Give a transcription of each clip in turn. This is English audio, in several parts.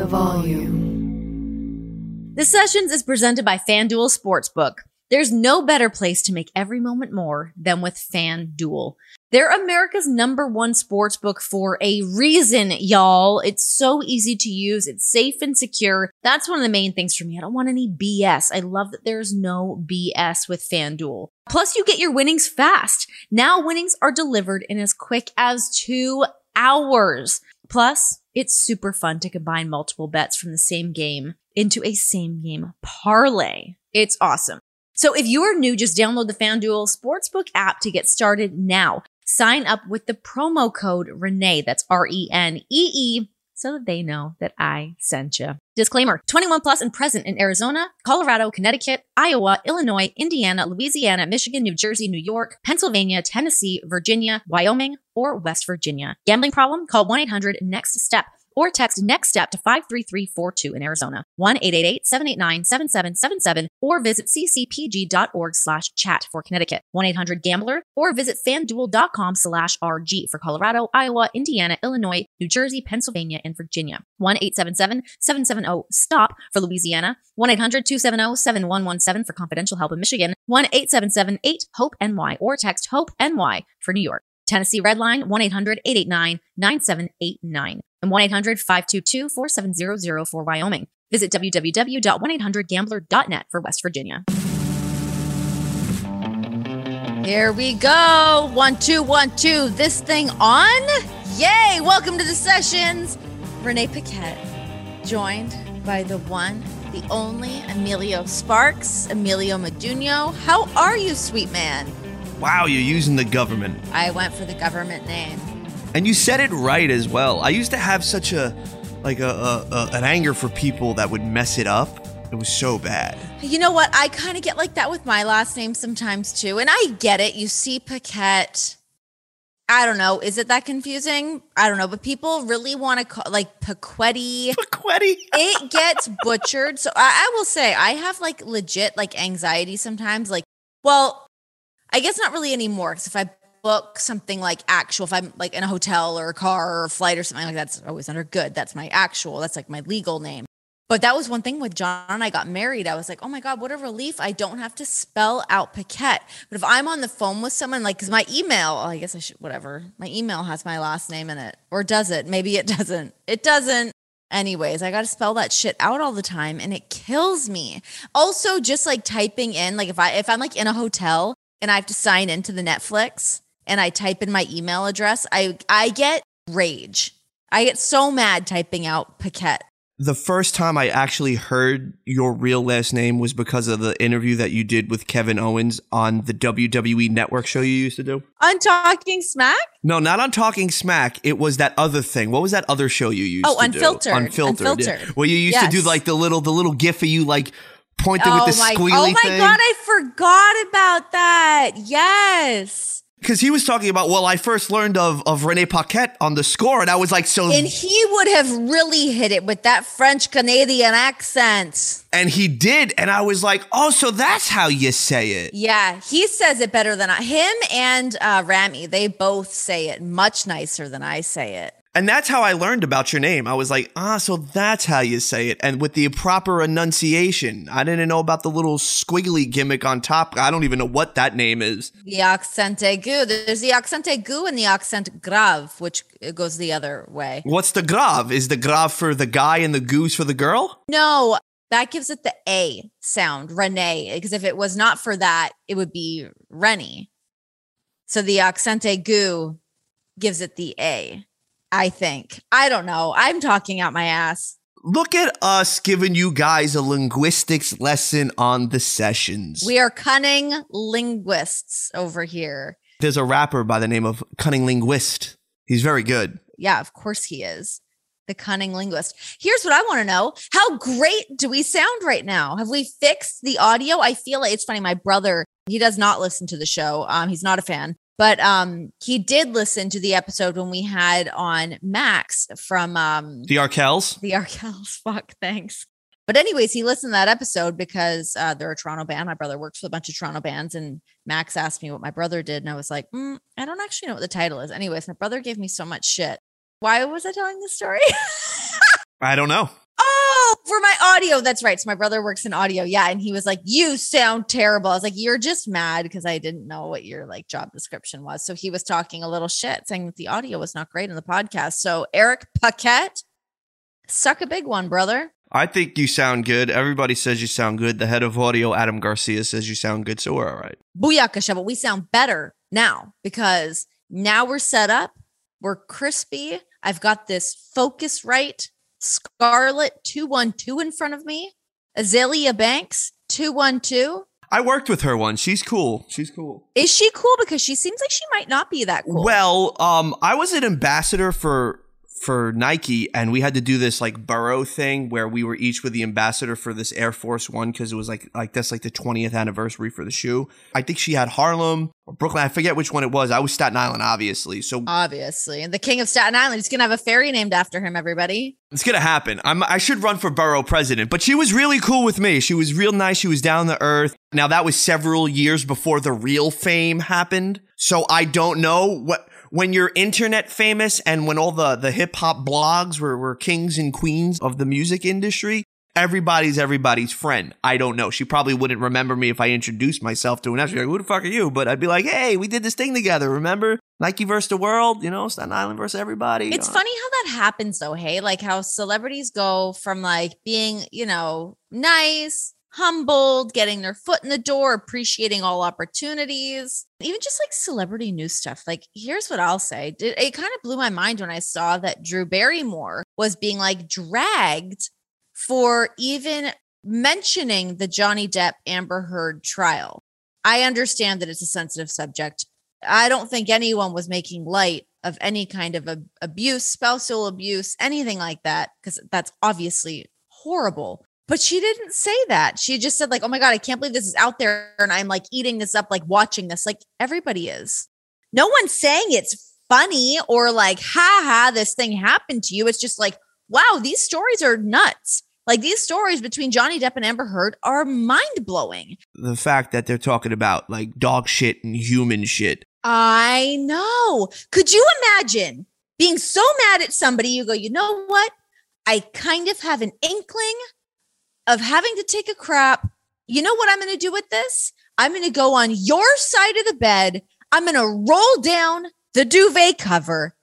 the volume. Sessions is presented by FanDuel Sportsbook. There's no better place to make every moment more than with FanDuel. They're America's number one sportsbook for a reason, y'all. It's so easy to use. It's safe and secure. That's one of the main things for me. I don't want any BS. I love that there's no BS with FanDuel. Plus, you get your winnings fast. Now winnings are delivered in as quick as two hours. Plus, it's super fun to combine multiple bets from the same game into a same game parlay. It's awesome. So if you are new, just download the FanDuel Sportsbook app to get started now. Sign up with the promo code Renee, that's R E N E E, so that they know that I sent you. Disclaimer 21 plus and present in Arizona, Colorado, Connecticut, Iowa, Illinois, Indiana, Louisiana, Michigan, New Jersey, New York, Pennsylvania, Tennessee, Virginia, Wyoming, or West Virginia. Gambling problem? Call 1 800 NEXT STEP or text next step to 53342 in Arizona, 1-888-789-7777 or visit ccpg.org slash chat for Connecticut, 1-800-GAMBLER or visit fanduel.com slash RG for Colorado, Iowa, Indiana, Illinois, New Jersey, Pennsylvania, and Virginia, 1-877-770-STOP for Louisiana, 1-800-270-7117 for confidential help in Michigan, 1-877-8-HOPE-NY or text HOPE-NY for New York. Tennessee Redline 1 800 889 9789 and 1 800 522 4700 for Wyoming. Visit www.1800gambler.net for West Virginia. Here we go. One, two, one, two. This thing on? Yay! Welcome to the sessions. Renee Paquette, joined by the one, the only Emilio Sparks, Emilio Meduno. How are you, sweet man? Wow, you're using the government. I went for the government name. And you said it right as well. I used to have such a like a, a, a an anger for people that would mess it up. It was so bad. You know what? I kind of get like that with my last name sometimes too. And I get it. You see Paquette. I don't know. Is it that confusing? I don't know. But people really want to call like Paquetti. Paquetti. it gets butchered. So I, I will say I have like legit like anxiety sometimes. Like, well, I guess not really anymore. Because if I book something like actual, if I'm like in a hotel or a car or a flight or something like that, that's always under good. That's my actual, that's like my legal name. But that was one thing with John and I got married. I was like, oh my God, what a relief. I don't have to spell out Paquette. But if I'm on the phone with someone, like, because my email, oh, I guess I should, whatever. My email has my last name in it. Or does it? Maybe it doesn't. It doesn't. Anyways, I got to spell that shit out all the time and it kills me. Also, just like typing in, like if I, if I'm like in a hotel and I have to sign into the Netflix and I type in my email address, I I get rage. I get so mad typing out Paquette. The first time I actually heard your real last name was because of the interview that you did with Kevin Owens on the WWE network show you used to do. On Talking Smack? No, not on Talking Smack. It was that other thing. What was that other show you used oh, to Unfiltered. do? Unfiltered. Unfiltered. Yeah. Where you used Yes. to do like the little the little gif of you like pointing oh with the my, squealy oh my thing. god, I forgot about that. Yes. Because he was talking about, well, I first learned of, of Rene Paquette on the score, and I was like, so. And he would have really hit it with that French Canadian accent. and he did, and I was like, oh, so that's how you say it. Yeah, he says it better than I. Him and uh, Rami, they both say it much nicer than I say it. And that's how I learned about your name. I was like, ah, so that's how you say it. And with the proper enunciation, I didn't know about the little squiggly gimmick on top. I don't even know what that name is. The accent aigu. There's the accent aigu and the accent grave, which goes the other way. What's the grave? Is the grave for the guy and the goose for the girl? No, that gives it the A sound, Renee. Because if it was not for that, it would be Rennie. So the accent aigu gives it the A, I think. I don't know. I'm talking out my ass. Look at us giving you guys a linguistics lesson on the sessions. We are cunning linguists over here. There's a rapper by the name of Cunning Linguist. He's very good. Yeah, of course he is. The cunning linguist. Here's what I want to know. How great do we sound right now? Have we fixed the audio? I feel like it's funny. My brother, he does not listen to the show. Um, he's not a fan, but um, he did listen to the episode when we had on Max from um The Arkells. the Arkells. Fuck, thanks. But anyways, he listened to that episode because uh, they're a Toronto band. My brother works with a bunch of Toronto bands, and Max asked me what my brother did, and I was like, mm, I don't actually know what the title is. Anyways, my brother gave me so much shit. Why was I telling this story? I don't know. For my audio. That's right. So my brother works in audio. Yeah. And he was like, You sound terrible. I was like, You're just mad because I didn't know what your like job description was. So he was talking a little shit, saying that the audio was not great in the podcast. So Eric Paquette, suck a big one, brother. I think you sound good. Everybody says you sound good. The head of audio, Adam Garcia, says you sound good. So we're all right. Booyakasha, but we sound better now because now we're set up. We're crispy. I've got this Focusrite Scarlett 212 in front of me. Azealia Banks 212. I worked with her once. She's cool. She's cool. Is she cool? Because she seems like she might not be that cool. Well, um, I was an ambassador for for Nike, and we had to do this like borough thing where we were each with the ambassador for this Air Force One because it was like like that's like the 20th anniversary for the shoe. I think she had Harlem or Brooklyn. I forget which one it was. I was Staten Island, obviously. So obviously, and the king of Staten Island. He's gonna have a ferry named after him. Everybody, it's gonna happen. I'm I should run for borough president, but she was really cool with me. She was real nice. She was down to earth. Now that was several years before the real fame happened, so I don't know what when you're internet famous and when all the, the hip hop blogs were, were kings and queens of the music industry, everybody's everybody's friend. I don't know. She probably wouldn't remember me if I introduced myself to her. She'd be like, who the fuck are you? But I'd be like, hey, we did this thing together. Remember? Nike versus the world, you know, Staten Island versus everybody. It's uh, funny how that happens though, hey? Like how celebrities go from like being, you know, nice, humbled, getting their foot in the door, appreciating all opportunities, even just like celebrity news stuff. Like, here's what I'll say it, kind of blew my mind when I saw that Drew Barrymore was being like dragged for even mentioning the Johnny Depp Amber Heard trial. I understand that it's a sensitive subject. I don't think anyone was making light of any kind of a, abuse, spousal abuse, anything like that, because that's obviously horrible. But she didn't say that. She just said, like, oh my God, I can't believe this is out there. And I'm like eating this up, like watching this. Like everybody is. No one's saying it's funny or like, ha ha, this thing happened to you. It's just like, wow, these stories are nuts. Like these stories between Johnny Depp and Amber Heard are mind blowing. The fact that they're talking about like dog shit and human shit. I know. Could you imagine being so mad at somebody? You go, you know what? I kind of have an inkling of having to take a crap. You know what I'm going to do with this? I'm going to go on your side of the bed. I'm going to roll down the duvet cover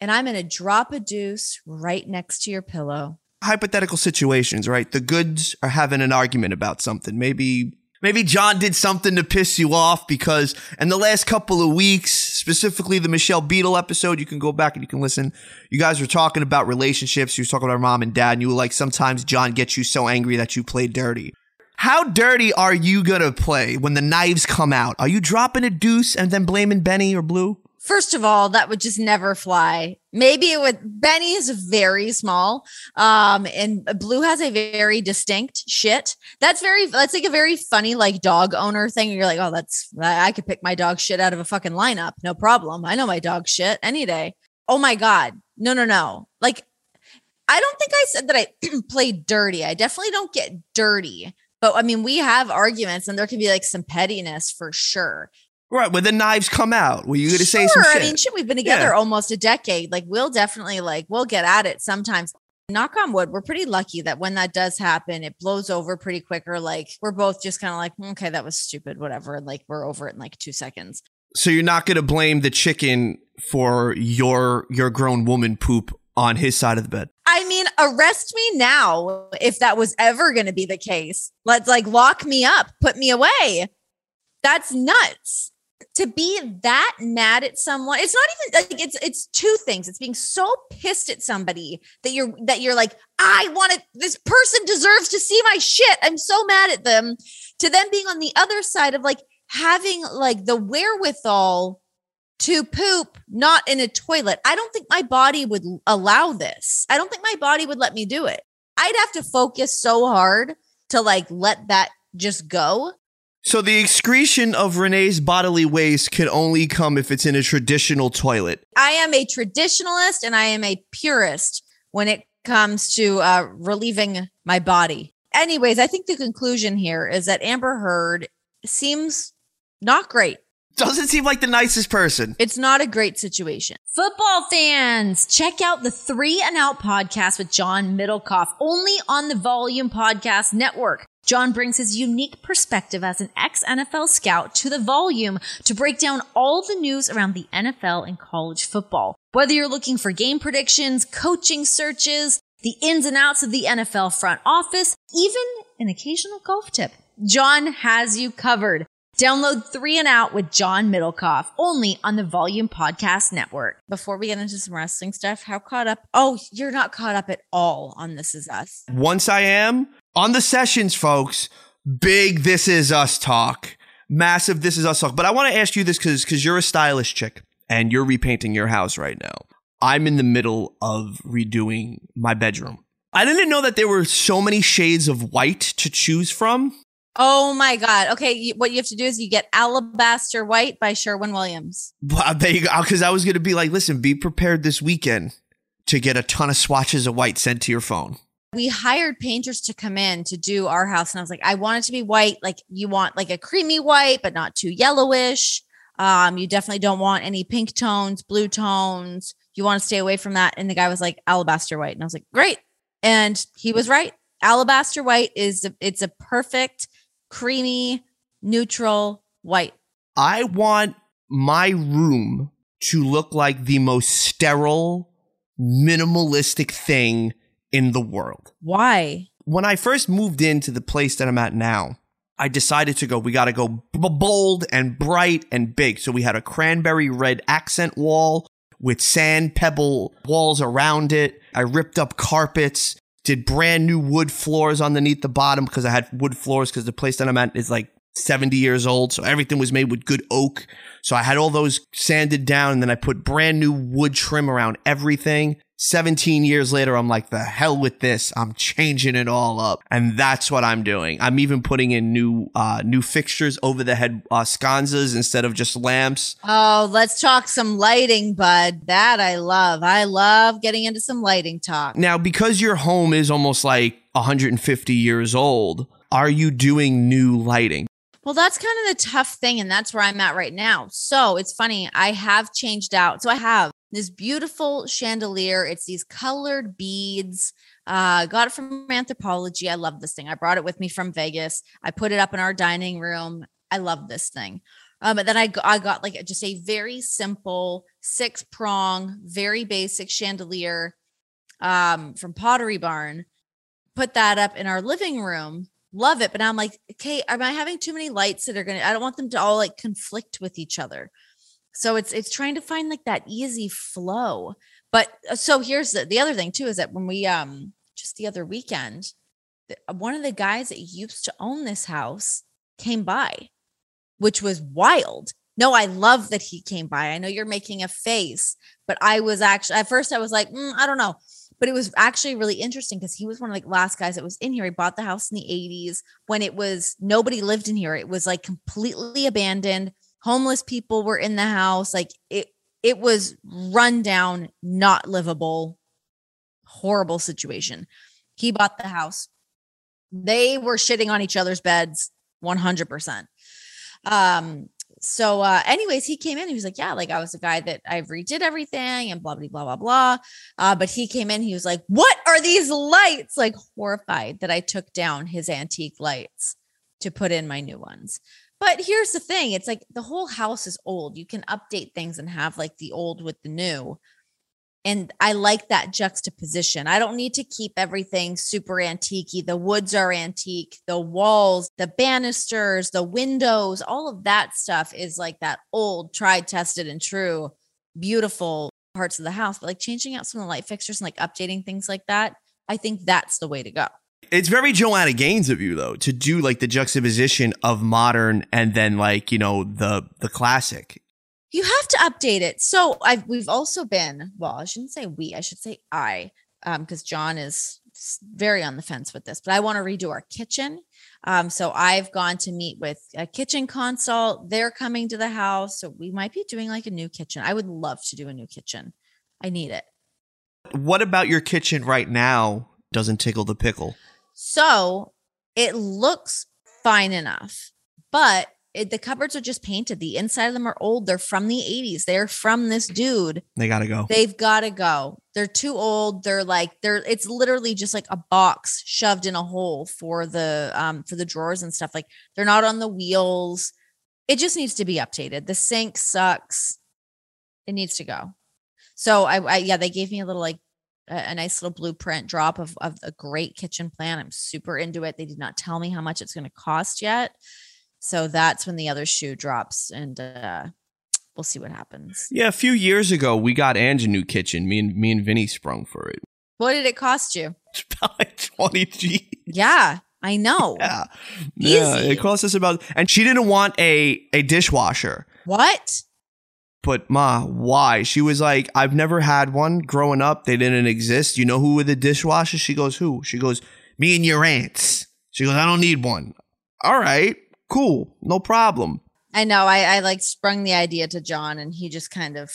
and I'm going to drop a deuce right next to your pillow. Hypothetical situations, right? The goods are having an argument about something. Maybe Maybe John did something to piss you off because in the last couple of weeks, specifically the Michelle Beadle episode, you can go back and you can listen. You guys were talking about relationships. You were talking about mom and dad, and you were like, sometimes John gets you so angry that you play dirty. How dirty are you gonna play when the knives come out? Are you dropping a deuce and then blaming Benny or Blue? First of all, that would just never fly. Maybe it would. Benny is very small, um, and Blue has a very distinct shit. That's very. That's like a very funny like dog owner thing. You're like, oh, that's I could pick my dog shit out of a fucking lineup, no problem. I know my dog shit any day. Oh my god, no, no, no. Like, I don't think I said that I play dirty. I definitely don't get dirty. But I mean, we have arguments, and there can be like some pettiness for sure. Right, when the knives come out, were you going to sure, say some shit? I mean, shit, we've been together yeah. almost a decade. Like, we'll definitely like we'll get at it sometimes. Knock on wood, we're pretty lucky that when that does happen, it blows over pretty quicker. Like, we're both just kind of like, hmm, okay, that was stupid, whatever. And like, we're over it in like two seconds. So you're not going to blame the chicken for your your grown woman poop on his side of the bed. I mean, arrest me now if that was ever going to be the case. Let's like lock me up, put me away. That's nuts to be that mad at someone it's not even like it's it's two things. It's being so pissed at somebody that you're that you're like i want it this person deserves to see my shit. I'm so mad at them. To them being on the other side of like having like the wherewithal to poop not in a toilet. I don't think my body would allow this. I don't think my body would let me do it. I'd have to focus so hard to like let that just go so the excretion of Renee's bodily waste can only come if it's in a traditional toilet. I am a traditionalist and I am a purist when it comes to uh, relieving my body. Anyways, I think the conclusion here is that Amber Heard seems not great. Doesn't seem like the nicest person. It's not a great situation. Football fans, check out the Three and Out podcast with John Middlekauff only on the Volume Podcast Network. John brings his unique perspective as an ex NFL scout to the volume to break down all the news around the NFL and college football. Whether you're looking for game predictions, coaching searches, the ins and outs of the NFL front office, even an occasional golf tip, John has you covered. Download Three and Out with John Middlekauff only on the Volume Podcast Network. Before we get into some wrestling stuff, how caught up? Oh, you're not caught up at all on This Is Us. Once I am on the sessions, folks, big This Is Us talk. Massive This Is Us talk. But I want to ask you this because because you're a stylish chick and you're repainting your house right now. I'm in the middle of redoing my bedroom. I didn't know that there were so many shades of white to choose from. Oh my God. Okay. You, what you have to do is you get Alabaster White by Sherwin Williams. Well, there you go. Because I was going to be like, listen, be prepared this weekend to get a ton of swatches of white sent to your phone. We hired painters to come in to do our house. And I was like, I want it to be white. Like you want like a creamy white, but not too yellowish. Um, you definitely don't want any pink tones, blue tones. You want to stay away from that. And the guy was like, alabaster white. And I was like, great. And he was right. Alabaster white is, it's a perfect creamy, neutral white. I want my room to look like the most sterile, minimalistic thing in the world. Why? When I first moved into the place that I'm at now, I decided to go, we got to go b- bold and bright and big. So we had a cranberry red accent wall with sand pebble walls around it. I ripped up carpets did brand new wood floors underneath the bottom because I had wood floors because the place that I'm at is like 70 years old. So everything was made with good oak. So I had all those sanded down and then I put brand new wood trim around everything. 17 years later, I'm like, the hell with this. I'm changing it all up. And that's what I'm doing. I'm even putting in new, uh, new fixtures over the head, uh, sconzas instead of just lamps. Oh, let's talk some lighting, bud. That I love. I love getting into some lighting talk. Now, because your home is almost like 150 years old, are you doing new lighting? Well, that's kind of the tough thing. And that's where I'm at right now. So it's funny. I have changed out. So I have this beautiful chandelier. It's these colored beads. Uh, got it from Anthropologie. I love this thing. I brought it with me from Vegas. I put it up in our dining room. I love this thing. Um, but then I, I got like just a very simple six prong, very basic chandelier um, from Pottery Barn. Put that up in our living room. Love it. But I'm like, okay, am I having too many lights that are going to, I don't want them to all like conflict with each other. So it's it's trying to find like that easy flow. But uh, so here's the, the other thing too is that when we um just the other weekend, uh, one of the guys that used to own this house came by, which was wild. No, I love that he came by. I know you're making a face, but I was actually at first I was like, mm, I don't know. But it was actually really interesting because he was one of the last guys that was in here. He bought the house in the 80s when it was nobody lived in here. It was like completely abandoned homeless people were in the house. Like it it was run down not livable horrible situation. He bought the house. They were shitting on each other's beds 100% um so uh anyways he came in. He was like yeah like i was a guy that i redid everything and blah blah blah blah blah. Uh but he came in. He was like what are these lights? Like horrified that i took down his antique lights to put in my new ones but here's the thing it's like the whole house is old. You can update things and have like the old with the new. And I like that juxtaposition. I don't need to keep everything super antique. The woods are antique, the walls, the banisters, the windows, all of that stuff is like that old, tried, tested, and true, beautiful parts of the house. But like changing out some of the light fixtures and like updating things like that, I think that's the way to go. It's very Joanna Gaines of you though to do like the juxtaposition of modern and then like you know the the classic. You have to update it. So I've we've also been well, I shouldn't say we, I should say I, um, because John is very on the fence with this, but I want to redo our kitchen. Um, so I've gone to meet with a kitchen consult. They're coming to the house, so we might be doing like a new kitchen. I would love to do a new kitchen. I need it. What about your kitchen right now doesn't tickle the pickle? So it looks fine enough, but it, the cupboards are just painted. The inside of them are old. They're from the 80s. They're from this dude. They gotta go. They've got to go. They're too old. They're like they're it's literally just like a box shoved in a hole for the um for the drawers and stuff. Like they're not on the wheels. It just needs to be updated. The sink sucks. It needs to go. So I, I yeah, they gave me a little like a, a nice little blueprint drop of of a great kitchen plan. I'm super into it. They did not tell me how much it's going to cost yet. So that's when the other shoe drops and uh we'll see what happens. Yeah, a few years ago we got Ange a new kitchen. Me and me and Vinny sprung for it. What did it cost you? It's about like 20 G. Yeah, I know. Yeah. Yeah. It cost us about and she didn't want a a dishwasher. What? But ma, why? She was like, I've never had one growing up. They didn't exist. You know who were the dishwashers? She goes, Who? She goes, Me and your aunts. She goes, I don't need one. All right, cool. No problem. I know. I, I like sprung the idea to John and he just kind of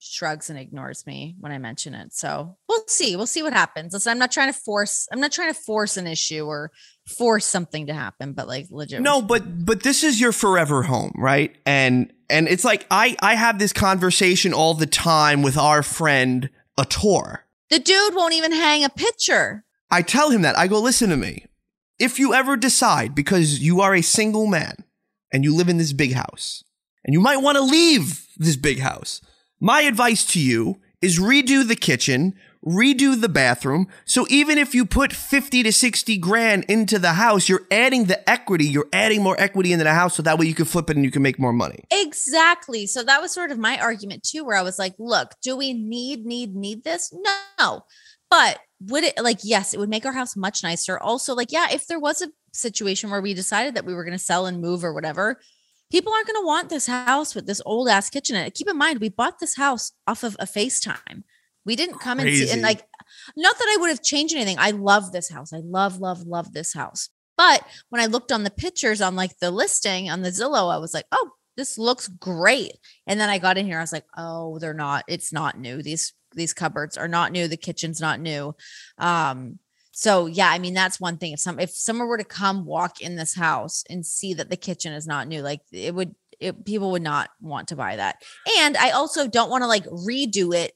shrugs and ignores me when I mention it. So we'll see. We'll see what happens. Listen, I'm not trying to force, I'm not trying to force an issue or force something to happen, but like legit. No, but but this is your forever home, right? And and it's like I I have this conversation all the time with our friend Ator. the dude won't even hang a picture. I tell him that. I go, listen to me. If you ever decide, because you are a single man and you live in this big house, and you might want to leave this big house, my advice to you is redo the kitchen, redo the bathroom. So even if you put 50 to 60 grand into the house, you're adding the equity, you're adding more equity into the house so that way you can flip it and you can make more money. Exactly. So that was sort of my argument too, where I was like, look, do we need, need, need this? No. But would it like, yes, it would make our house much nicer. Also, like, yeah, if there was a situation where we decided that we were going to sell and move or whatever, people aren't going to want this house with this old ass kitchen in it. Keep in mind, we bought this house off of a FaceTime. We didn't come and see, and like, not that I would have changed anything. I love this house. I love, love, love this house. But when I looked on the pictures on like the listing on the Zillow, I was like, oh, this looks great. And then I got in here, I was like, oh, they're not, it's not new. These these cupboards are not new. The kitchen's not new. Um, so yeah, I mean that's one thing. If some if someone were to come walk in this house and see that the kitchen is not new, like it would it, people would not want to buy that. And I also don't want to like redo it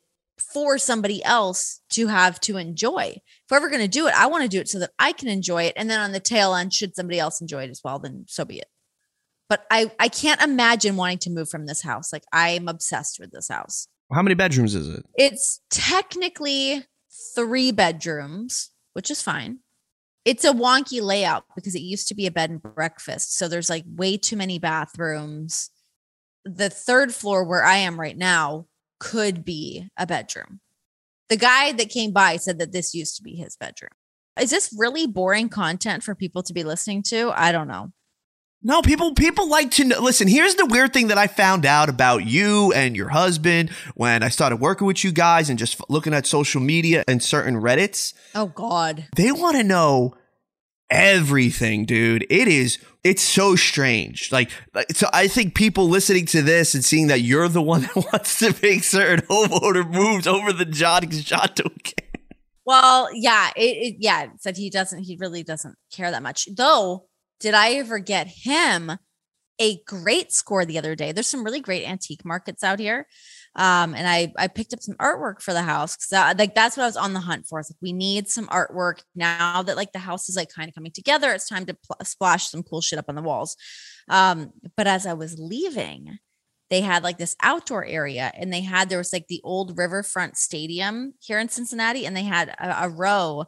for somebody else to have to enjoy. If we're ever going to do it, I want to do it so that I can enjoy it. And then on the tail end, should somebody else enjoy it as well, then so be it. But I I can't imagine wanting to move from this house. Like I'm obsessed with this house. How many bedrooms is it? It's technically three bedrooms, which is fine. It's a wonky layout because it used to be a bed and breakfast. So there's like way too many bathrooms. The third floor where I am right now could be a bedroom. The guy that came by said that this used to be his bedroom. Is this really boring content for people to be listening to? I don't know. No, people people like to know. Listen, here's the weird thing that I found out about you and your husband when I started working with you guys and just looking at social media and certain Reddits. Oh God. They want to know everything, dude. It is it's so strange. Like, so I think people listening to this and seeing that you're the one that wants to make certain homeowner moves over the John because John don't care. Well, yeah, it, it yeah, said he doesn't he really doesn't care that much. Though, did I ever get him a great score the other day? There's some really great antique markets out here. Um, and I I picked up some artwork for the house because like that's what I was on the hunt for. It's like we need some artwork now that like the house is like kind of coming together. It's time to pl- splash some cool shit up on the walls. Um, but as I was leaving, they had like this outdoor area and they had there was like the old riverfront stadium here in cincinnati and they had a, a row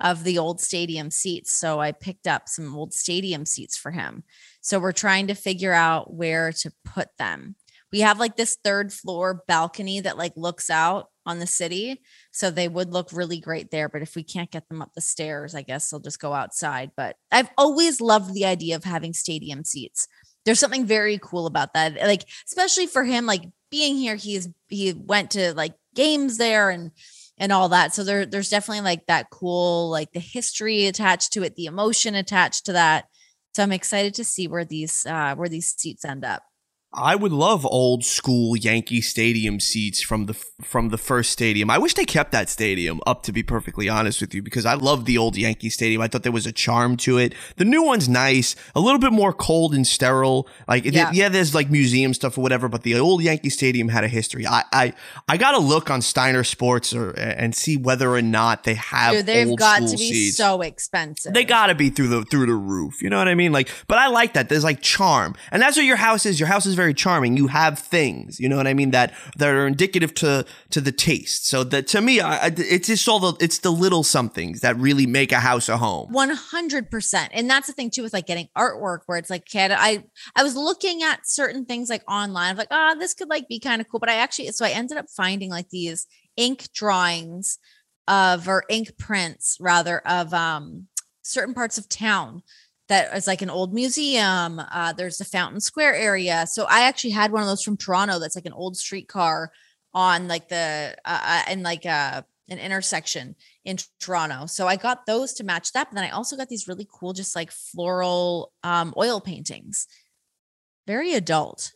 of the old stadium seats so i picked up some old stadium seats for him so we're trying to figure out where to put them we have like this third floor balcony that like looks out on the city so they would look really great there but if we can't get them up the stairs i guess they'll just go outside but i've always loved the idea of having stadium seats. There's something very cool about that like especially for him like being here he's he went to like games there and and all that so there there's definitely like that cool like the history attached to it the emotion attached to that so i'm excited to see where these uh where these seats end up I would love old school Yankee Stadium seats from the from the first stadium. I wish they kept that stadium up to be perfectly honest with you because I love the old Yankee Stadium. I thought there was a charm to it. The new one's nice, a little bit more cold and sterile. Like yeah, yeah there's like museum stuff or whatever, but the old Yankee Stadium had a history. I I, I got to look on Steiner Sports or and see whether or not they have Dude, they've got to be seats. so expensive. They got to be through the through the roof. You know what I mean? Like, but I like that. There's like charm, and that's what your house is. Your house is very charming. You have things, you know what I mean, that that are indicative to to the taste. So that to me, I, it's just all the it's the little somethings that really make a house a home. One hundred percent, and that's the thing too with like getting artwork, where it's like, kid, I I was looking at certain things like online, of like, oh, this could like be kind of cool, but I actually so I ended up finding like these ink drawings of or ink prints rather of um certain parts of town that is like an old museum. Uh, there's the Fountain Square area. So I actually had one of those from Toronto. That's like an old streetcar on like the uh, uh in like uh an intersection in Toronto. So I got those to match that. But then I also got these really cool, just like floral um, oil paintings. Very adult.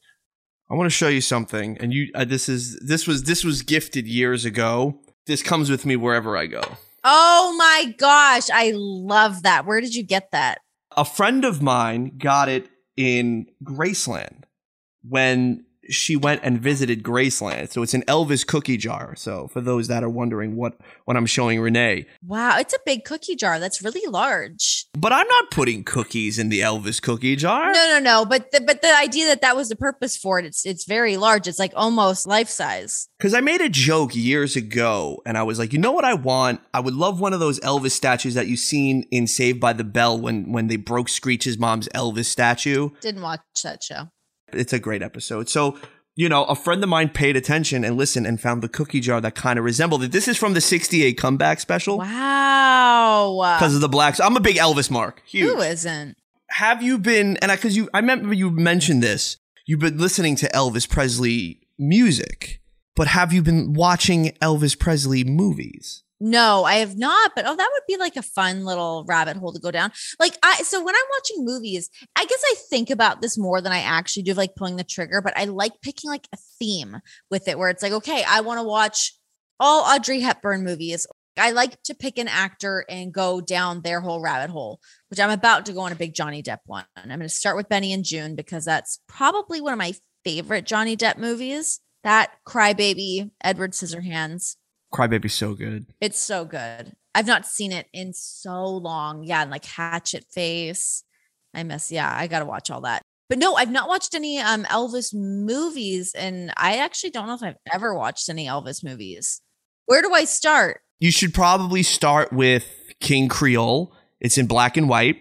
I want to show you something, and you. Uh, this is this was this was gifted years ago. This comes with me wherever I go. Oh my gosh, I love that. Where did you get that? A friend of mine got it in Graceland when she went and visited Graceland. So it's an Elvis cookie jar. So for those that are wondering what what I'm showing Renee. Wow, it's a big cookie jar. That's really large. But I'm not putting cookies in the Elvis cookie jar. No, no, no. But the, but the idea that that was the purpose for it, it's it's very large. It's like almost life size. Because I made a joke years ago, and I was like, you know what I want? I would love one of those Elvis statues that you seen in Saved by the Bell when when they broke Screech's mom's Elvis statue. Didn't watch that show. It's a great episode. So, you know, a friend of mine paid attention and listened and found the cookie jar that kind of resembled it. This is from the 68 comeback special. Wow. Because of the blacks. I'm a big Elvis mark. Huge. Who isn't? Have you been, and I, cause you, I remember you mentioned this, you've been listening to Elvis Presley music, but have you been watching Elvis Presley movies? No, I have not, but oh, that would be like a fun little rabbit hole to go down. Like I so when I'm watching movies, I guess I think about this more than I actually do like pulling the trigger, but I like picking like a theme with it where it's like, okay, I want to watch all Audrey Hepburn movies. I like to pick an actor and go down their whole rabbit hole, which I'm about to go on a big Johnny Depp one. I'm going to start with Benny and Joon because that's probably one of my favorite Johnny Depp movies. That Crybaby, Edward Scissorhands, Crybaby's so good. It's so good. I've not seen it in so long. Yeah, and like Hatchet Face. I miss. Yeah, I got to watch all that. But no, I've not watched any um Elvis movies, and I actually don't know if I've ever watched any Elvis movies. Where do I start? You should probably start with King Creole. It's in black and white,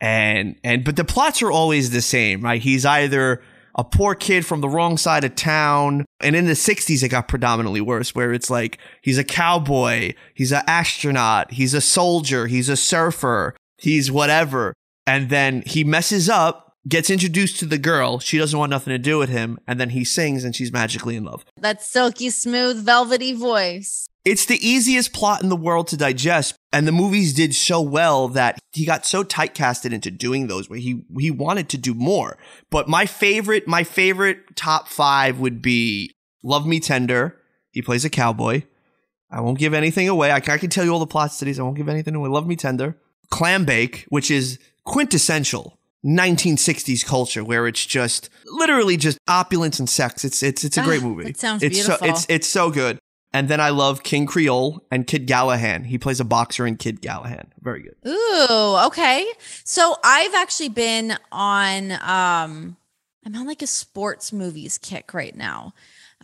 and and but the plots are always the same, right? He's either a poor kid from the wrong side of town. And in the 60s, it got predominantly worse, where it's like he's a cowboy, he's an astronaut, he's a soldier, he's a surfer, he's whatever. And then he messes up, gets introduced to the girl. She doesn't want nothing to do with him. And then he sings and she's magically in love. That silky smooth, velvety voice. It's the easiest plot in the world to digest, and the movies did so well that he got so typecasted into doing those where he he wanted to do more. But my favorite, my favorite top five would be Love Me Tender. He plays a cowboy. I won't give anything away. I, I can tell you all the plot studies. I won't give anything away. Love Me Tender. Clambake, which is quintessential 1960s culture where it's just literally just opulence and sex. It's it's it's a great ah, movie. It sounds it's beautiful. So, it's it's so good. And then I love King Creole and Kid Galahad. He plays a boxer in Kid Galahad. Very good. Ooh, okay. So I've actually been on um I'm on like a sports movies kick right now.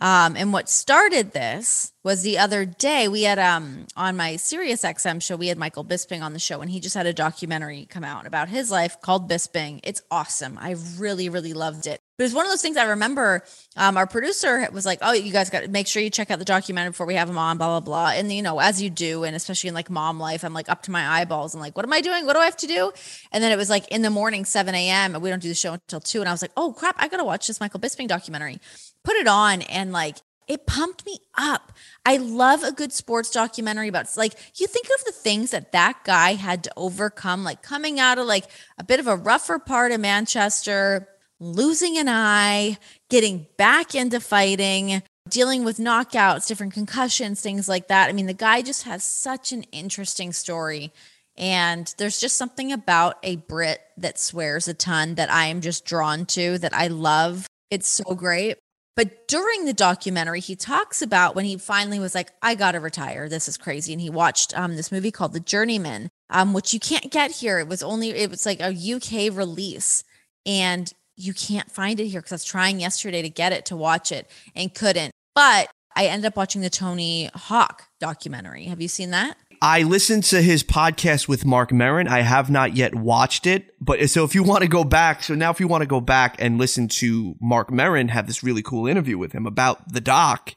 Um, and what started this was the other day we had um on my Sirius XM show, we had Michael Bisping on the show, and he just had a documentary come out about his life called Bisping. It's awesome. I really, really loved it. But it's one of those things I remember. Um, our producer was like, "Oh, you guys got to make sure you check out the documentary before we have him on." Blah blah blah. And you know, as you do, and especially in like mom life, I'm like up to my eyeballs and like, "What am I doing? What do I have to do?" And then it was like in the morning, 7 a.m. and we don't do the show until two. And I was like, "Oh crap, I gotta watch this Michael Bisping documentary." Put it on, and like it pumped me up. I love a good sports documentary about like you think of the things that that guy had to overcome, like coming out of like a bit of a rougher part of Manchester, losing an eye, getting back into fighting, dealing with knockouts, different concussions, things like that. I mean, the guy just has such an interesting story. And there's just something about a Brit that swears a ton that I am just drawn to, that I love. It's so great. But during the documentary, he talks about when he finally was like, I got to retire. This is crazy. And he watched um, this movie called The Journeyman, um, which you can't get here. It was only, it was like a UK release. And you can't find it here because I was trying yesterday to get it to watch it and couldn't. But I ended up watching the Tony Hawk documentary. Have you seen that? I listened to his podcast with Marc Maron. I have not yet watched it, but uh, so if you want to go back, so now if you want to go back and listen to Marc Maron have this really cool interview with him about the doc,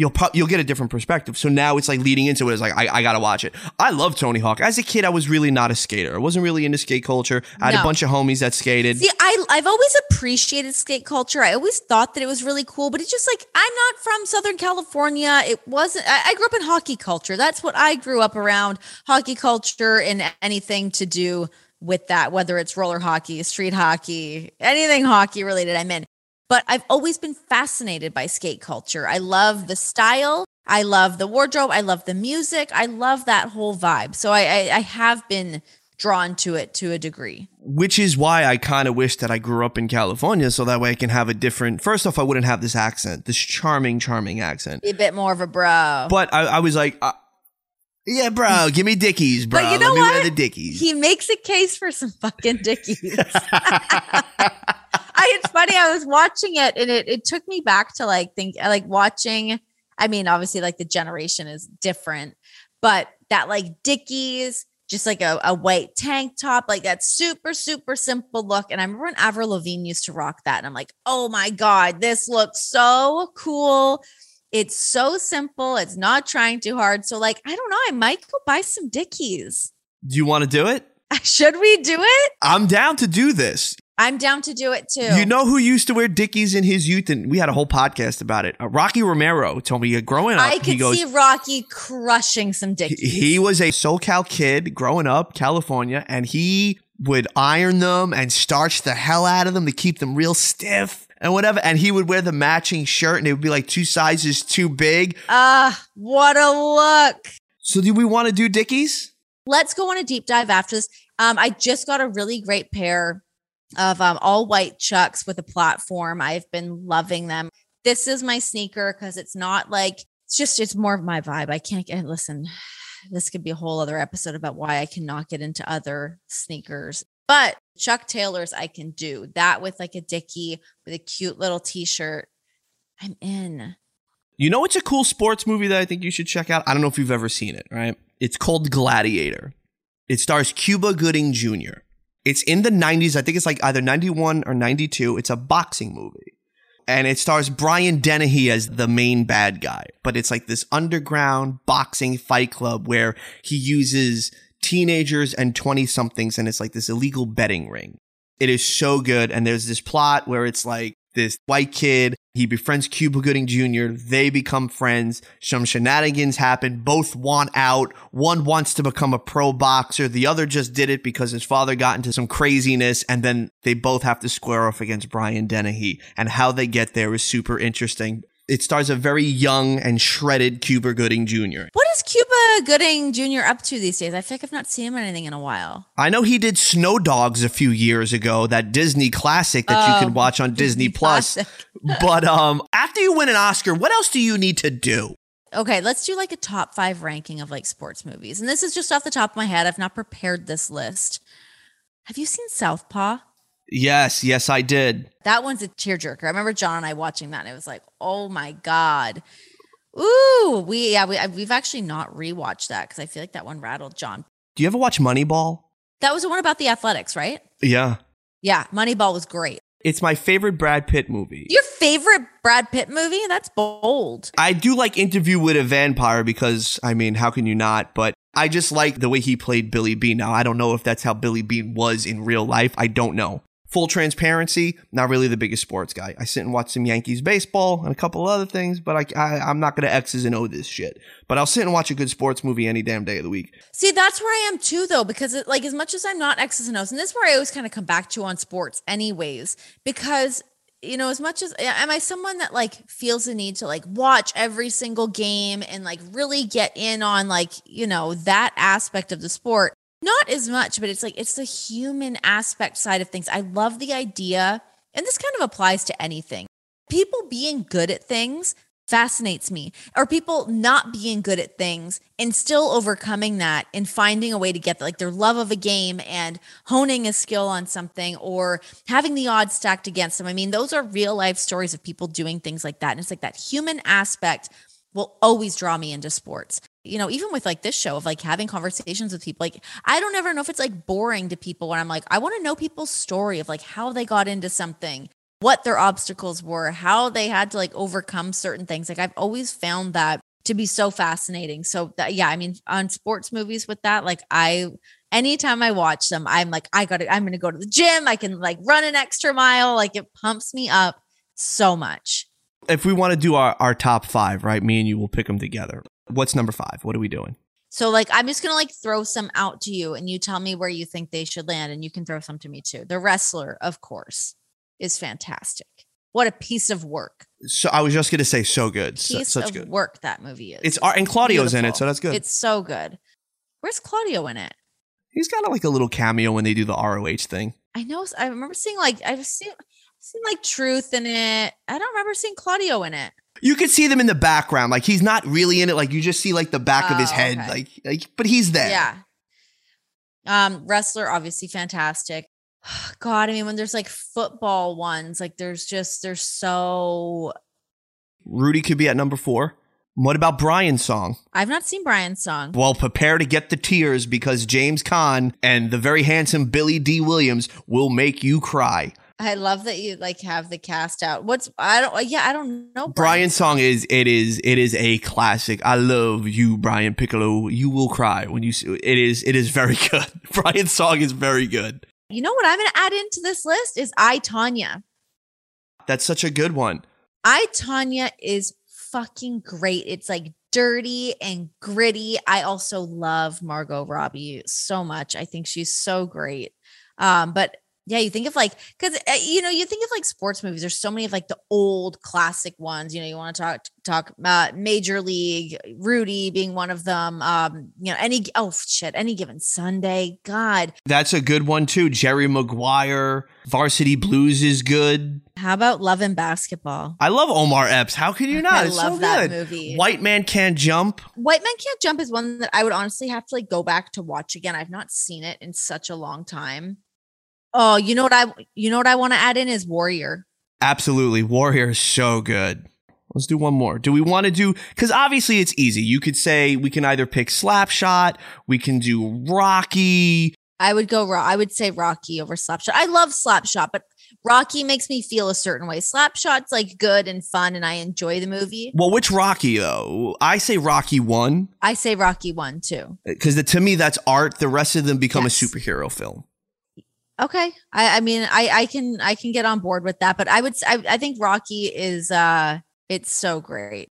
you'll pro- you'll get a different perspective. So now it's like leading into it. It's like I, I gotta watch it. I love Tony Hawk. As a kid, I was really not a skater. I wasn't really into skate culture. I had No. a bunch of homies that skated. See, I I've always appreciated skate culture. I always thought that it was really cool, but it's just like I'm not from Southern California. It wasn't. I, I grew up in hockey culture. That's what I grew up around: hockey culture and anything to do with that, whether it's roller hockey, street hockey, anything hockey related. I'm in. But I've always been fascinated by skate culture. I love the style. I love the wardrobe. I love the music. I love that whole vibe. So I, I, I have been drawn to it to a degree. which is why I kind of wish that I grew up in California so that way I can have a different. First off, I wouldn't have this accent, this charming, charming accent. Be a bit more of a bro. But I, I was like, uh, yeah, bro, give me Dickies, bro. But you know Let me wear what? the Dickies. he makes a case for some fucking dickies. I it's funny. I was watching it and it it took me back to like think like watching. I mean, obviously, like the generation is different, but that like Dickies, just like a, a white tank top, like that super super simple look. And I remember when Avril Lavigne used to rock that, and I'm like, oh my god, this looks so cool. It's so simple. It's not trying too hard. So like, I don't know. I might go buy some Dickies. do you want to do it? Should we do it? I'm down to do this. I'm down to do it too. You know who used to wear Dickies in his youth? And we had a whole podcast about it. Uh, Rocky Romero told me uh, growing up, I he could goes, see Rocky crushing some he, dickies. he was a SoCal kid growing up, California, and he would iron them and starch the hell out of them to keep them real stiff and whatever. And he would wear the matching shirt and it would be like two sizes too big. Ah, what a look. So do we want to do Dickies? Let's go on a deep dive after this. Um, I just got a really great pair of um, all white chucks with a platform. I've been loving them. This is my sneaker because it's not like it's just it's more of my vibe. I can't get listen. This could be a whole other episode about why I cannot get into other sneakers. But Chuck Taylors, I can do that with like a Dickie with a cute little t-shirt. I'm in. You know, it's a cool sports movie that I think you should check out. I don't know if you've ever seen it, right? It's called Gladiator. It stars Cuba Gooding Jr. It's in the 90s. I think it's like either 91 or 92. It's a boxing movie. And it stars Brian Dennehy as the main bad guy. But it's like this underground boxing fight club where he uses teenagers and 20 somethings and it's like this illegal betting ring. It is so good. And there's this plot where it's like this white kid. He befriends Cuba Gooding Jr. They become friends. Some shenanigans happen. Both want out. One wants to become a pro boxer. The other just did it because his father got into some craziness. And then they both have to square off against Brian Dennehy. And how they get there is super interesting. It stars a very young and shredded Cuba Gooding Jr. What is Cuba Gooding Jr. up to these days? I feel like I've not seen him in anything in a while. I know he did Snow Dogs a few years ago, that Disney classic that you Oh, can watch on Disney, Plus. But um, after you win an Oscar, what else do you need to do? Okay, let's do like a top five ranking of like sports movies. And this is just off the top of my head. I've not prepared this list. Have you seen Southpaw? Yes, yes, I did. That one's a tearjerker. I remember John and I watching that, and it was like, oh my god. Ooh, we yeah, we we've actually not rewatched that because I feel like that one rattled John. Do you ever watch Moneyball? That was the one about the athletics, right? Yeah. Yeah, Moneyball was great. It's my favorite Brad Pitt movie. Your favorite Brad Pitt movie? That's bold. I do like Interview with a Vampire because, I mean, how can you not? But I just like the way he played Billy Beane. Now, I don't know if that's how Billy Beane was in real life. I don't know. Full transparency, not really the biggest sports guy. I sit and watch some Yankees baseball and a couple other things, but I, I I'm not gonna X's and O this shit. But I'll sit and watch a good sports movie any damn day of the week. See, that's where I am too, though, because it, like as much as I'm not X's and O's, and this is where I always kind of come back to on sports, anyways, because you know, as much as am I someone that like feels the need to like watch every single game and like really get in on like, you know, that aspect of the sport? Not as much, but it's like it's the human aspect side of things. I love the idea, and this kind of applies to anything. People being good at things fascinates me or people not being good at things and still overcoming that and finding a way to get like their love of a game and honing a skill on something or having the odds stacked against them i mean those are real life stories of people doing things like that and it's like that human aspect will always draw me into sports you know even with like this show of like having conversations with people like i don't ever know if it's like boring to people when i'm like i want to know people's story of like how they got into something what their obstacles were, how they had to like overcome certain things. Like I've always found that to be so fascinating. So that, yeah, I mean, on sports movies with that, like I, anytime I watch them, I'm like, I got to, I'm going to go to the gym. I can like run an extra mile. Like it pumps me up so much. If we want to do our, our top five, right? Me and you will pick them together. What's number five? What are we doing? So like I'm just gonna like throw some out to you and you tell me where you think they should land and you can throw some to me too. The wrestler, of course is fantastic. What a piece of work. So I was just gonna say, so good, piece so, such good work that movie is. It's art, and Claudio's Beautiful. in it, so that's good. It's so good. Where's Claudio in it? He's got like a little cameo when they do the ROH thing. I know. I remember seeing like I've seen seen like Truth in it. I don't remember seeing Claudio in it. You could see them in the background, like he's not really in it. Like you just see like the back of his Oh, head, okay. like, like, but he's there. Yeah. Um, wrestler, obviously fantastic. God, I mean, when there's like football ones, like there's just there's so Rudy could be at number four. What about Brian's song? I've not seen Brian's song. Well, prepare to get the tears because James Caan and the very handsome Billy Dee Williams will make you cry. I love that you like have the cast out. What's I don't yeah, I don't know. Brian's song is it is it is a classic. I love you, Brian Piccolo. You will cry when you. See, it is it is very good. Brian's song is very good. You know what I'm gonna add into this list is I Tonya. That's such a good one. I Tonya is fucking great. It's like dirty and gritty. I also love Margot Robbie so much. I think she's so great. Um, but yeah, you think of like because uh, you know you think of like sports movies. There's so many of like the old classic ones. You know, you want to talk talk uh, Major League, Rudy being one of them. Um, you know, any oh shit, any given Sunday. God, That's a good one too. Jerry Maguire, Varsity Blues is good. how about Love and Basketball? I love Omar Epps. How can you not? I it's love so that good. movie. White Man Can't Jump. White Man Can't Jump is one that I would honestly have to like go back to watch again. I've not seen it in such a long time. Oh, you know what I you know what I want to add in is Warrior. Absolutely. Warrior is so good. Let's do one more. Do we want to do because obviously it's easy. You could say we can either pick Slapshot, we can do Rocky. I would go. I would say Rocky over Slapshot. I love Slapshot, but Rocky makes me feel a certain way. Slapshot's like good and fun, and I enjoy the movie. Well, which Rocky though? I say Rocky one I say Rocky one too. Uh, because to me that's art. The rest of them become Yes. a superhero film. Okay, I, I mean, I, I can I can get on board with that, but I would I, I think Rocky is uh it's so great.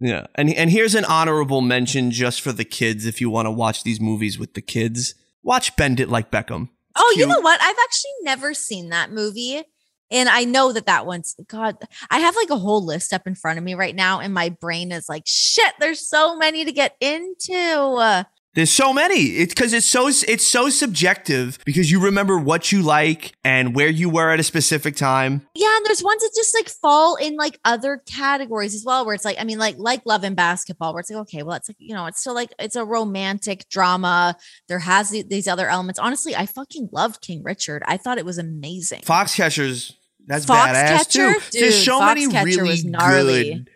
Yeah, and and here's an honorable mention just for the kids. If you want to watch these movies with the kids, watch Bend It Like Beckham. It's Oh, you know what? I've actually never seen that movie. And I know that that one's God. I have like a whole list up in front of me right now, and my brain is like, shit, there's so many to get into. There's so many. It's because it's so it's so subjective because you remember what you like and where you were at a specific time. Yeah, and there's ones that just like fall in like other categories as well, where it's like, I mean, like like love and basketball, where it's like, okay, well, it's like, you know, it's still like it's a romantic drama. There has the- these other elements. Honestly, I fucking loved King Richard. I thought it was amazing. Foxcatchers, that's badass too. Foxcatcher? There's Dude, so many Foxcatcher really gnarly. good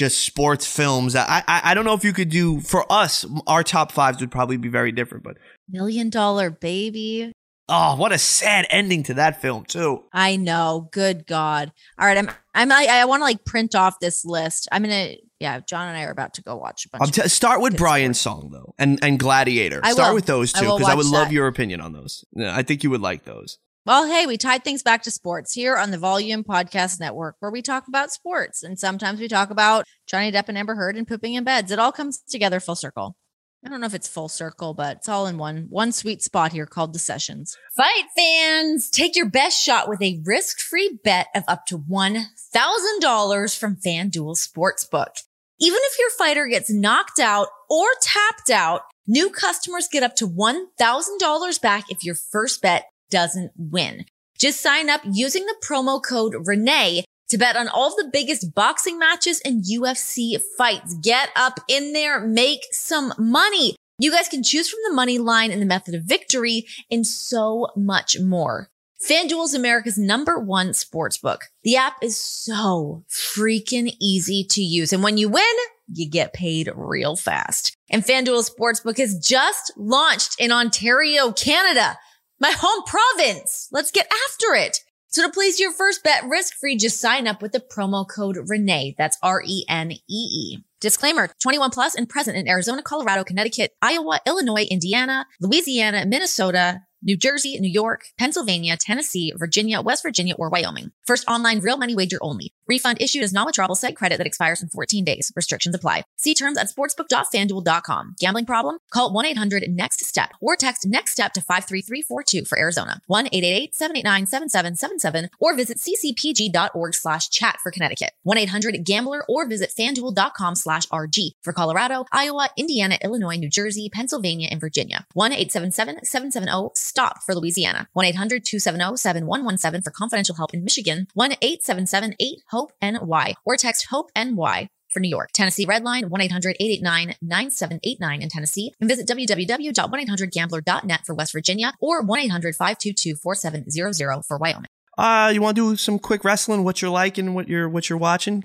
just sports films that I, I I don't know if you could do for us. Our top fives would probably be very different, but Million Dollar Baby. oh, what a sad ending to that film too. I know. Good God. All right. I'm, I'm, I, I want to like print off this list. I'm going to, yeah, John and I are about to go watch a bunch. I'm of t- start with Brian's song though, and and Gladiator. I start will. with those I two because I, would watch love that. your opinion on those. Yeah, I think you would like those. Well, hey, we tied things back to sports here on the Volume Podcast Network, where we talk about sports. And sometimes we talk about Johnny Depp and Amber Heard and pooping in beds. It all comes together full circle. I don't know if it's full circle, but it's all in one one sweet spot here called the sessions. Fight fans, take your best shot with a risk-free bet of up to $1,000 from FanDuel Sportsbook. Even if your fighter gets knocked out or tapped out, new customers get up to $1,000 back if your first bet doesn't win. Just sign up using the promo code Renee to bet on all the biggest boxing matches and UFC fights. Get up in there, make some money. You guys can choose from the money line and the method of victory and so much more. FanDuel is America's number one sports book. The app is so freaking easy to use. And when you win, you get paid real fast. And FanDuel Sportsbook has just launched in Ontario, Canada my home province. Let's get after it. So to place your first bet risk free, just sign up with the promo code Renee. That's R-E-N-E-E. Disclaimer 21 plus and present in Arizona, Colorado, Connecticut, Iowa, Illinois, Indiana, Louisiana, Minnesota, New Jersey, New York, Pennsylvania, Tennessee, Virginia, West Virginia, or Wyoming. First online real money wager only. Refund issued as non-withdrawable site credit that expires in 14 days. Restrictions apply. See terms at sportsbook.fanduel.com. Gambling problem? Call 1-800-NEXT-STEP or text NEXT STEP to 53342 for Arizona. 1-888-789-7777 or visit ccpg.org slash chat for Connecticut. 1-800-GAMBLER or visit fanduel.com slash RG for Colorado, Iowa, Indiana, Illinois, New Jersey, Pennsylvania, and Virginia. 1-877-770 STOP for Louisiana. 1-800-270-7117 for confidential help in Michigan. 1-877-8-HOPE-NY or text HOPE-NY for New York. Tennessee Redline 1-800-889-9789 in Tennessee and visit www.1800gambler.net for West Virginia or 1-800-522-4700 for Wyoming. Uh, you want to do some quick wrestling? What you're liking? What you're what you're watching?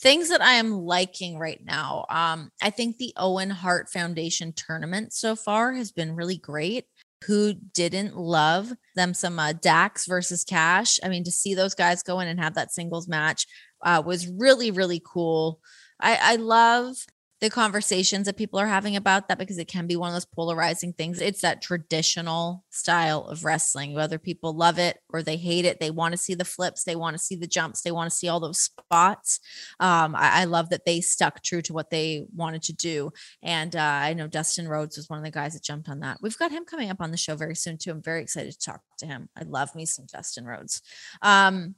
Things that I am liking right now. Um, I think the Owen Hart Foundation tournament so far has been really great who didn't love them some uh, Dax versus Cash. I mean, to see those guys go in and have that singles match uh, was really, really cool. I, I love the conversations that people are having about that because it can be one of those polarizing things. It's that traditional style of wrestling. Whether people love it or they hate it, they want to see the flips, they want to see the jumps, they want to see all those spots. Um, I, I, love that they stuck true to what they wanted to do. And uh, I know Dustin Rhodes was one of the guys that jumped on that. We've got him coming up on the show very soon too. I'm very excited to talk to him. I love me some Dustin Rhodes. Um,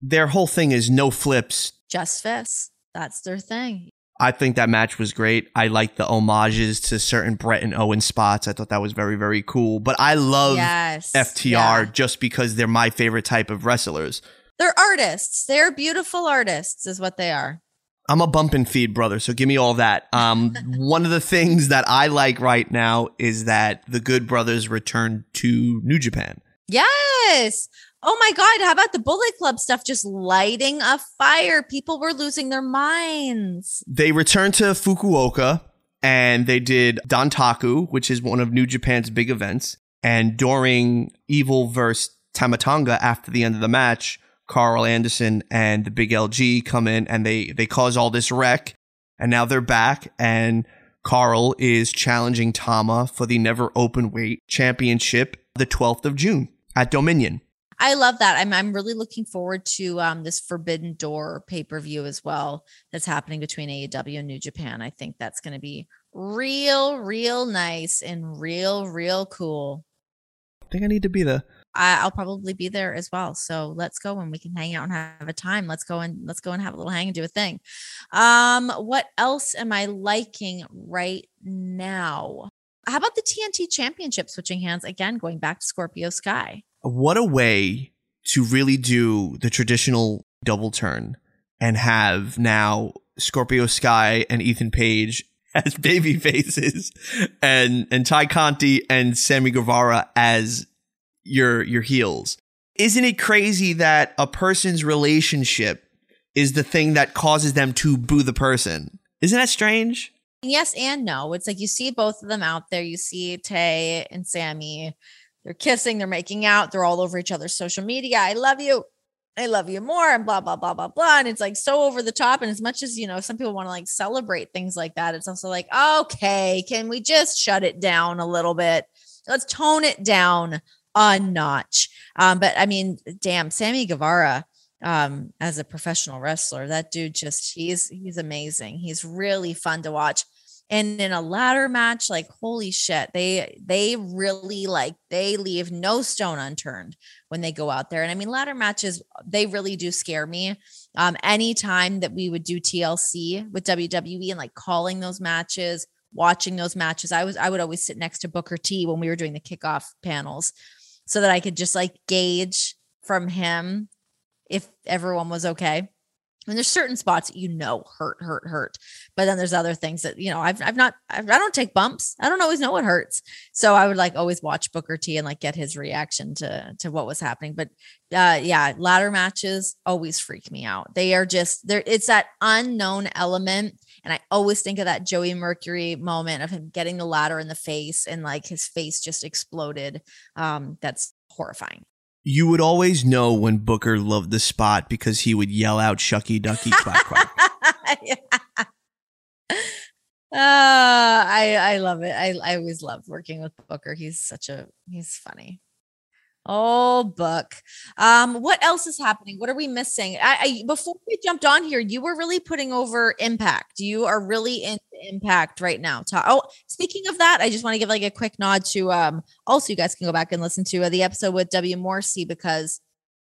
Their whole thing is no flips, just fists. That's their thing. I think that match was great. I like the homages to certain Bret and Owen spots. I thought that was very, very cool. But I love yes, FTR yeah. just because they're my favorite type of wrestlers. They're artists. They're beautiful artists, is what they are. I'm a bump and feed brother, so give me all that. Um, one of the things that I like right now is that the Good Brothers returned to New Japan. Yes. Oh my God, how about the Bullet Club stuff just lighting a fire? People were losing their minds. They returned to Fukuoka and they did Dontaku, which is one of New Japan's big events. And during Evil versus Tama Tonga after the end of the match, Karl Anderson and the Big LG come in and they, they cause all this wreck. And now they're back and Karl is challenging Tama for the never open weight championship the 12th of June at Dominion. I love that. I'm I'm really looking forward to um, this Forbidden Door pay per view as well. That's happening between AEW and New Japan. I think that's going to be real, real nice and real, real cool. I think I need to be there. I, will probably be there as well. So let's go and we can hang out and have a time. Let's go and let's go and have a little hang and do a thing. Um, what else am I liking right now? How about the TNT Championship switching hands again, going back to Scorpio Sky? What a way to really do the traditional double turn and have now Scorpio Sky and Ethan Page as baby faces and and Tay Conti and Sammy Guevara as your your heels. Isn't it crazy that a person's relationship is the thing that causes them to boo the person? Isn't that strange? Yes and no. It's like you see both of them out there. You see Tay and Sammy they're kissing, they're making out, they're all over each other's social media. I love you. I love you more and blah blah blah blah blah and it's like so over the top and as much as you know some people want to like celebrate things like that it's also like okay can we just shut it down a little bit let's tone it down a notch. Um, but I mean, damn, Sammy Guevara um as a professional wrestler that dude just he's he's amazing he's really fun to watch and in a ladder match like holy shit they they really like they leave no stone unturned when they go out there. And i mean ladder matches they really do scare me. Um anytime that we would do tlc with wwe and like calling those matches watching those matches i was i would always sit next to booker t when we were doing the kickoff panels so that i could just like gauge from him if everyone was okay and there's certain spots you know hurt, hurt, hurt. But then there's other things that, you know, I've, I've not, I've, I don't take bumps. I don't always know what hurts. So I would like always watch Booker T and like get his reaction to, to what was happening. But uh, yeah, ladder matches always freak me out. They are just there. It's that unknown element. And I always think of that Joey Mercury moment of him getting the ladder in the face and like his face just exploded. Um, that's horrifying you would always know when Booker loved the spot because he would yell out "Shucky Ducky Quack Quack." yeah. Uh, I I love it. I I always love working with Booker. He's such a he's funny. Oh, book. Um, what else is happening? What are we missing? I, I, before we jumped on here, you were really putting over impact. You are really in impact right now. Oh, speaking of that, I just want to give like a quick nod to um also you guys can go back and listen to uh, the episode with W Morrissey because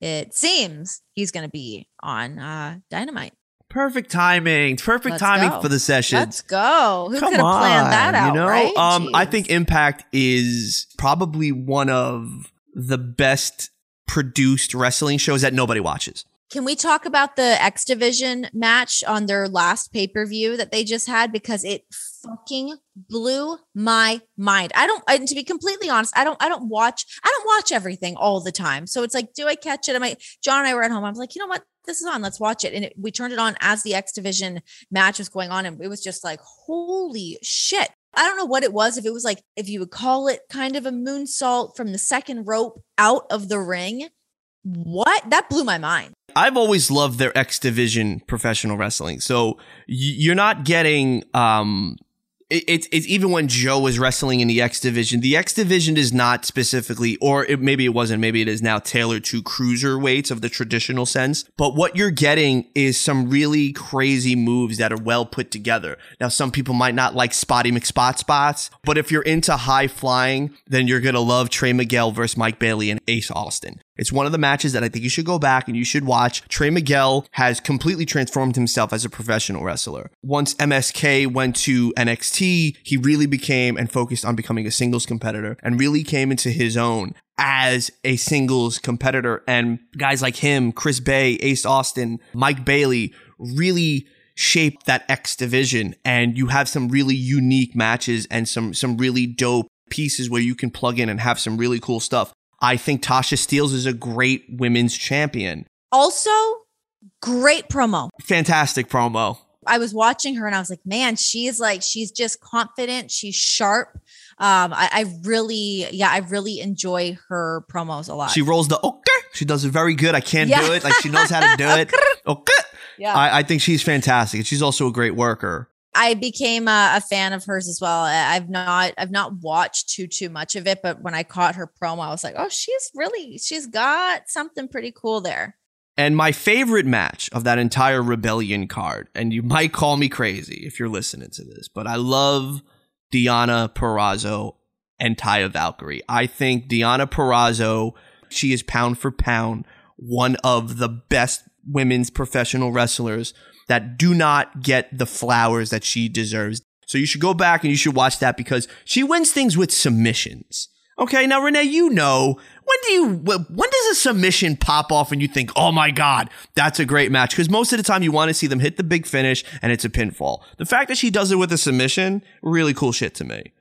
it seems he's going to be on uh Dynamite. Perfect timing. Perfect Let's timing go. for the session. Let's go. Who could have planned that out? You know, right? um, I think Impact is probably one of the best produced wrestling shows that nobody watches. Can we talk about the X Division match on their last pay per view that they just had? Because it fucking blew my mind. I don't, and to be completely honest, I don't, I don't watch, I don't watch everything all the time. So it's like, do I catch it? Am I, John and I were at home. I was like, you know what? This is on. Let's watch it. And it, we turned it on as the X Division match was going on. And it was just like, holy shit. I don't know what it was. If it was like, if you would call it kind of a moonsault from the second rope out of the ring. What? That blew my mind. I've always loved their X Division professional wrestling. So you're not getting um it's it's even when Joe was wrestling in the X division, the X division is not specifically, or it, maybe it wasn't, maybe it is now tailored to cruiser weights of the traditional sense. But what you're getting is some really crazy moves that are well put together. Now, some people might not like Spotty McSpot spots, but if you're into high flying, then you're gonna love Trey Miguel versus Mike Bailey and Ace Austin. It's one of the matches that I think you should go back and you should watch. Trey Miguel has completely transformed himself as a professional wrestler. Once MSK went to NXT, he really became and focused on becoming a singles competitor and really came into his own as a singles competitor. And guys like him, Chris Bey, Ace Austin, Mike Bailey really shaped that X division. And you have some really unique matches and some, some really dope pieces where you can plug in and have some really cool stuff. I think Tasha Steelz is a great women's champion. Also, great promo. Fantastic promo. I was watching her and I was like, man, she's like, she's just confident. She's sharp. Um, I, I really, yeah, I really enjoy her promos a lot. She rolls the okay. She does it very good. I can't yeah. do it. Like she knows how to do it. Okay. Yeah. I, I think she's fantastic. She's also a great worker. I became a, a, fan of hers as well. I've not I've not watched too too much of it, but when I caught her promo, I was like, oh, she's really she's got something pretty cool there. And my favorite match of that entire rebellion card, and you might call me crazy if you're listening to this, but I love Deonna Purrazzo and Taya Valkyrie. I think Deonna Purrazzo, she is pound for pound one of the best women's professional wrestlers that do not get the flowers that she deserves. So you should go back and you should watch that because she wins things with submissions. Okay, now Renee, you know when do you when does a submission pop off and you think, "Oh my god, that's a great match"? Because most of the time you want to see them hit the big finish and it's a pinfall. The fact that she does it with a submission, really cool shit to me.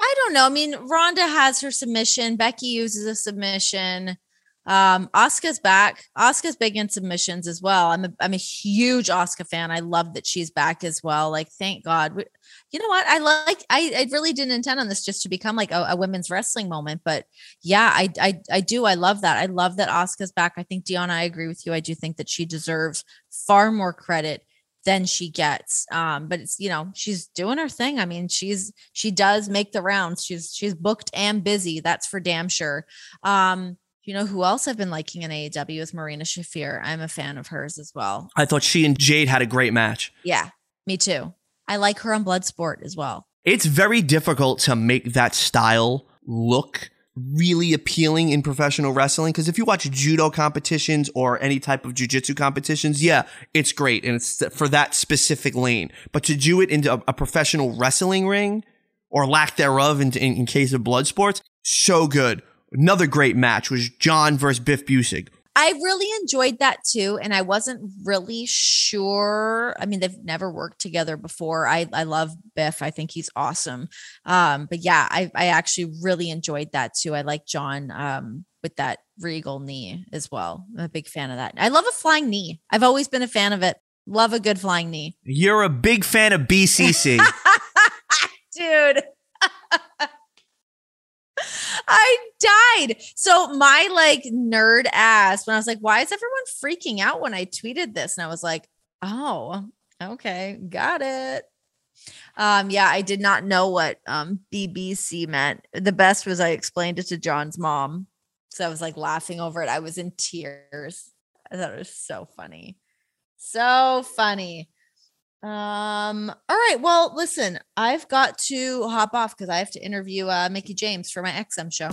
I don't know. I mean, Ronda has her submission. Becky uses a submission. Um, Asuka's back. Asuka's big in submissions as well. I'm a I'm a huge Asuka fan. I love that she's back as well. Like, thank God. We, You know what? I like. I I really didn't intend on this just to become like a, a women's wrestling moment, but yeah, I I I do. I love that. I love that Asuka's back. I think Deonna. I agree with you. I do think that she deserves far more credit than she gets. Um, but it's you know she's doing her thing. I mean, she's she does make the rounds. She's she's booked and busy. That's for damn sure. Um, you know who else I've been liking in AEW is Marina Shafir. I'm a fan of hers as well. I thought she and Jade had a great match. Yeah, me too. I like her on Bloodsport as well. It's very difficult to make that style look really appealing in professional wrestling because if you watch judo competitions or any type of jiu-jitsu competitions yeah it's great and it's for that specific lane but to do it into a, a professional wrestling ring or lack thereof in, in, in case of blood sports so good another great match was john versus biff busick I really enjoyed that too. And I wasn't really sure. I mean, they've never worked together before. I, I love Biff. I think he's awesome. Um, but yeah, I, I actually really enjoyed that too. I like John um, with that regal knee as well. I'm a big fan of that. I love a flying knee. I've always been a fan of it. Love a good flying knee. You're a big fan of BCC. Dude. I died. So my like nerd ass when I was like, why is everyone freaking out when I tweeted this? And I was like, oh, okay, got it. Um, yeah, I did not know what um BBC meant. The best was I explained it to John's mom. So I was like laughing over it. I was in tears. I thought it was so funny. So funny. Um, all right. Well, listen, I've got to hop off because I have to interview uh, Mickie James for my XM show.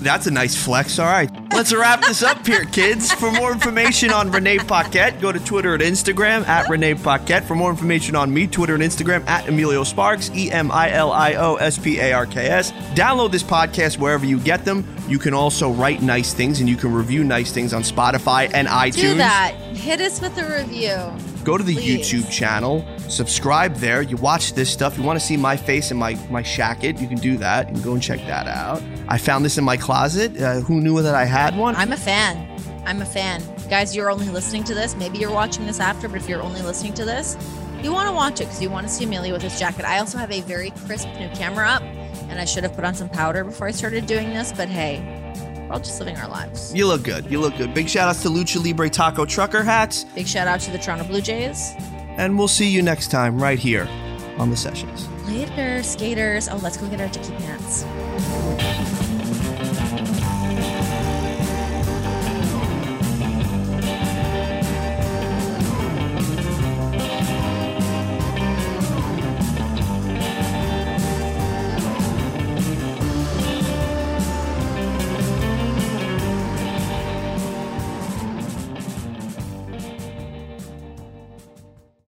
That's a nice flex. All right. Let's wrap this up here, kids. For more information on Renee Paquette, go to Twitter and Instagram at Renee Paquette. For more information on me, Twitter and Instagram at Emilio Sparks, E M I L I O S P A R K S. Download this podcast wherever you get them. You can also write nice things and you can review nice things on Spotify and iTunes. Do that. Hit us with a review. Go to the Please. YouTube channel, subscribe there. You watch this stuff. You want to see my face and my my shacket? You can do that. You can go and check that out. I found this in my closet. Uh, who knew that I had one? I'm a fan. I'm a fan. Guys, you're only listening to this. Maybe you're watching this after, but if you're only listening to this, you want to watch it because you want to see Emilio with this jacket. I also have a very crisp new camera up, and I should have put on some powder before I started doing this, but hey, we're all just living our lives. You look good. You look good. Big shout outs to Lucha Libre Taco Trucker hats. Big shout out to the Toronto Blue Jays. And we'll see you next time right here on the sessions. Later, skaters. Oh, let's go get our dicky pants.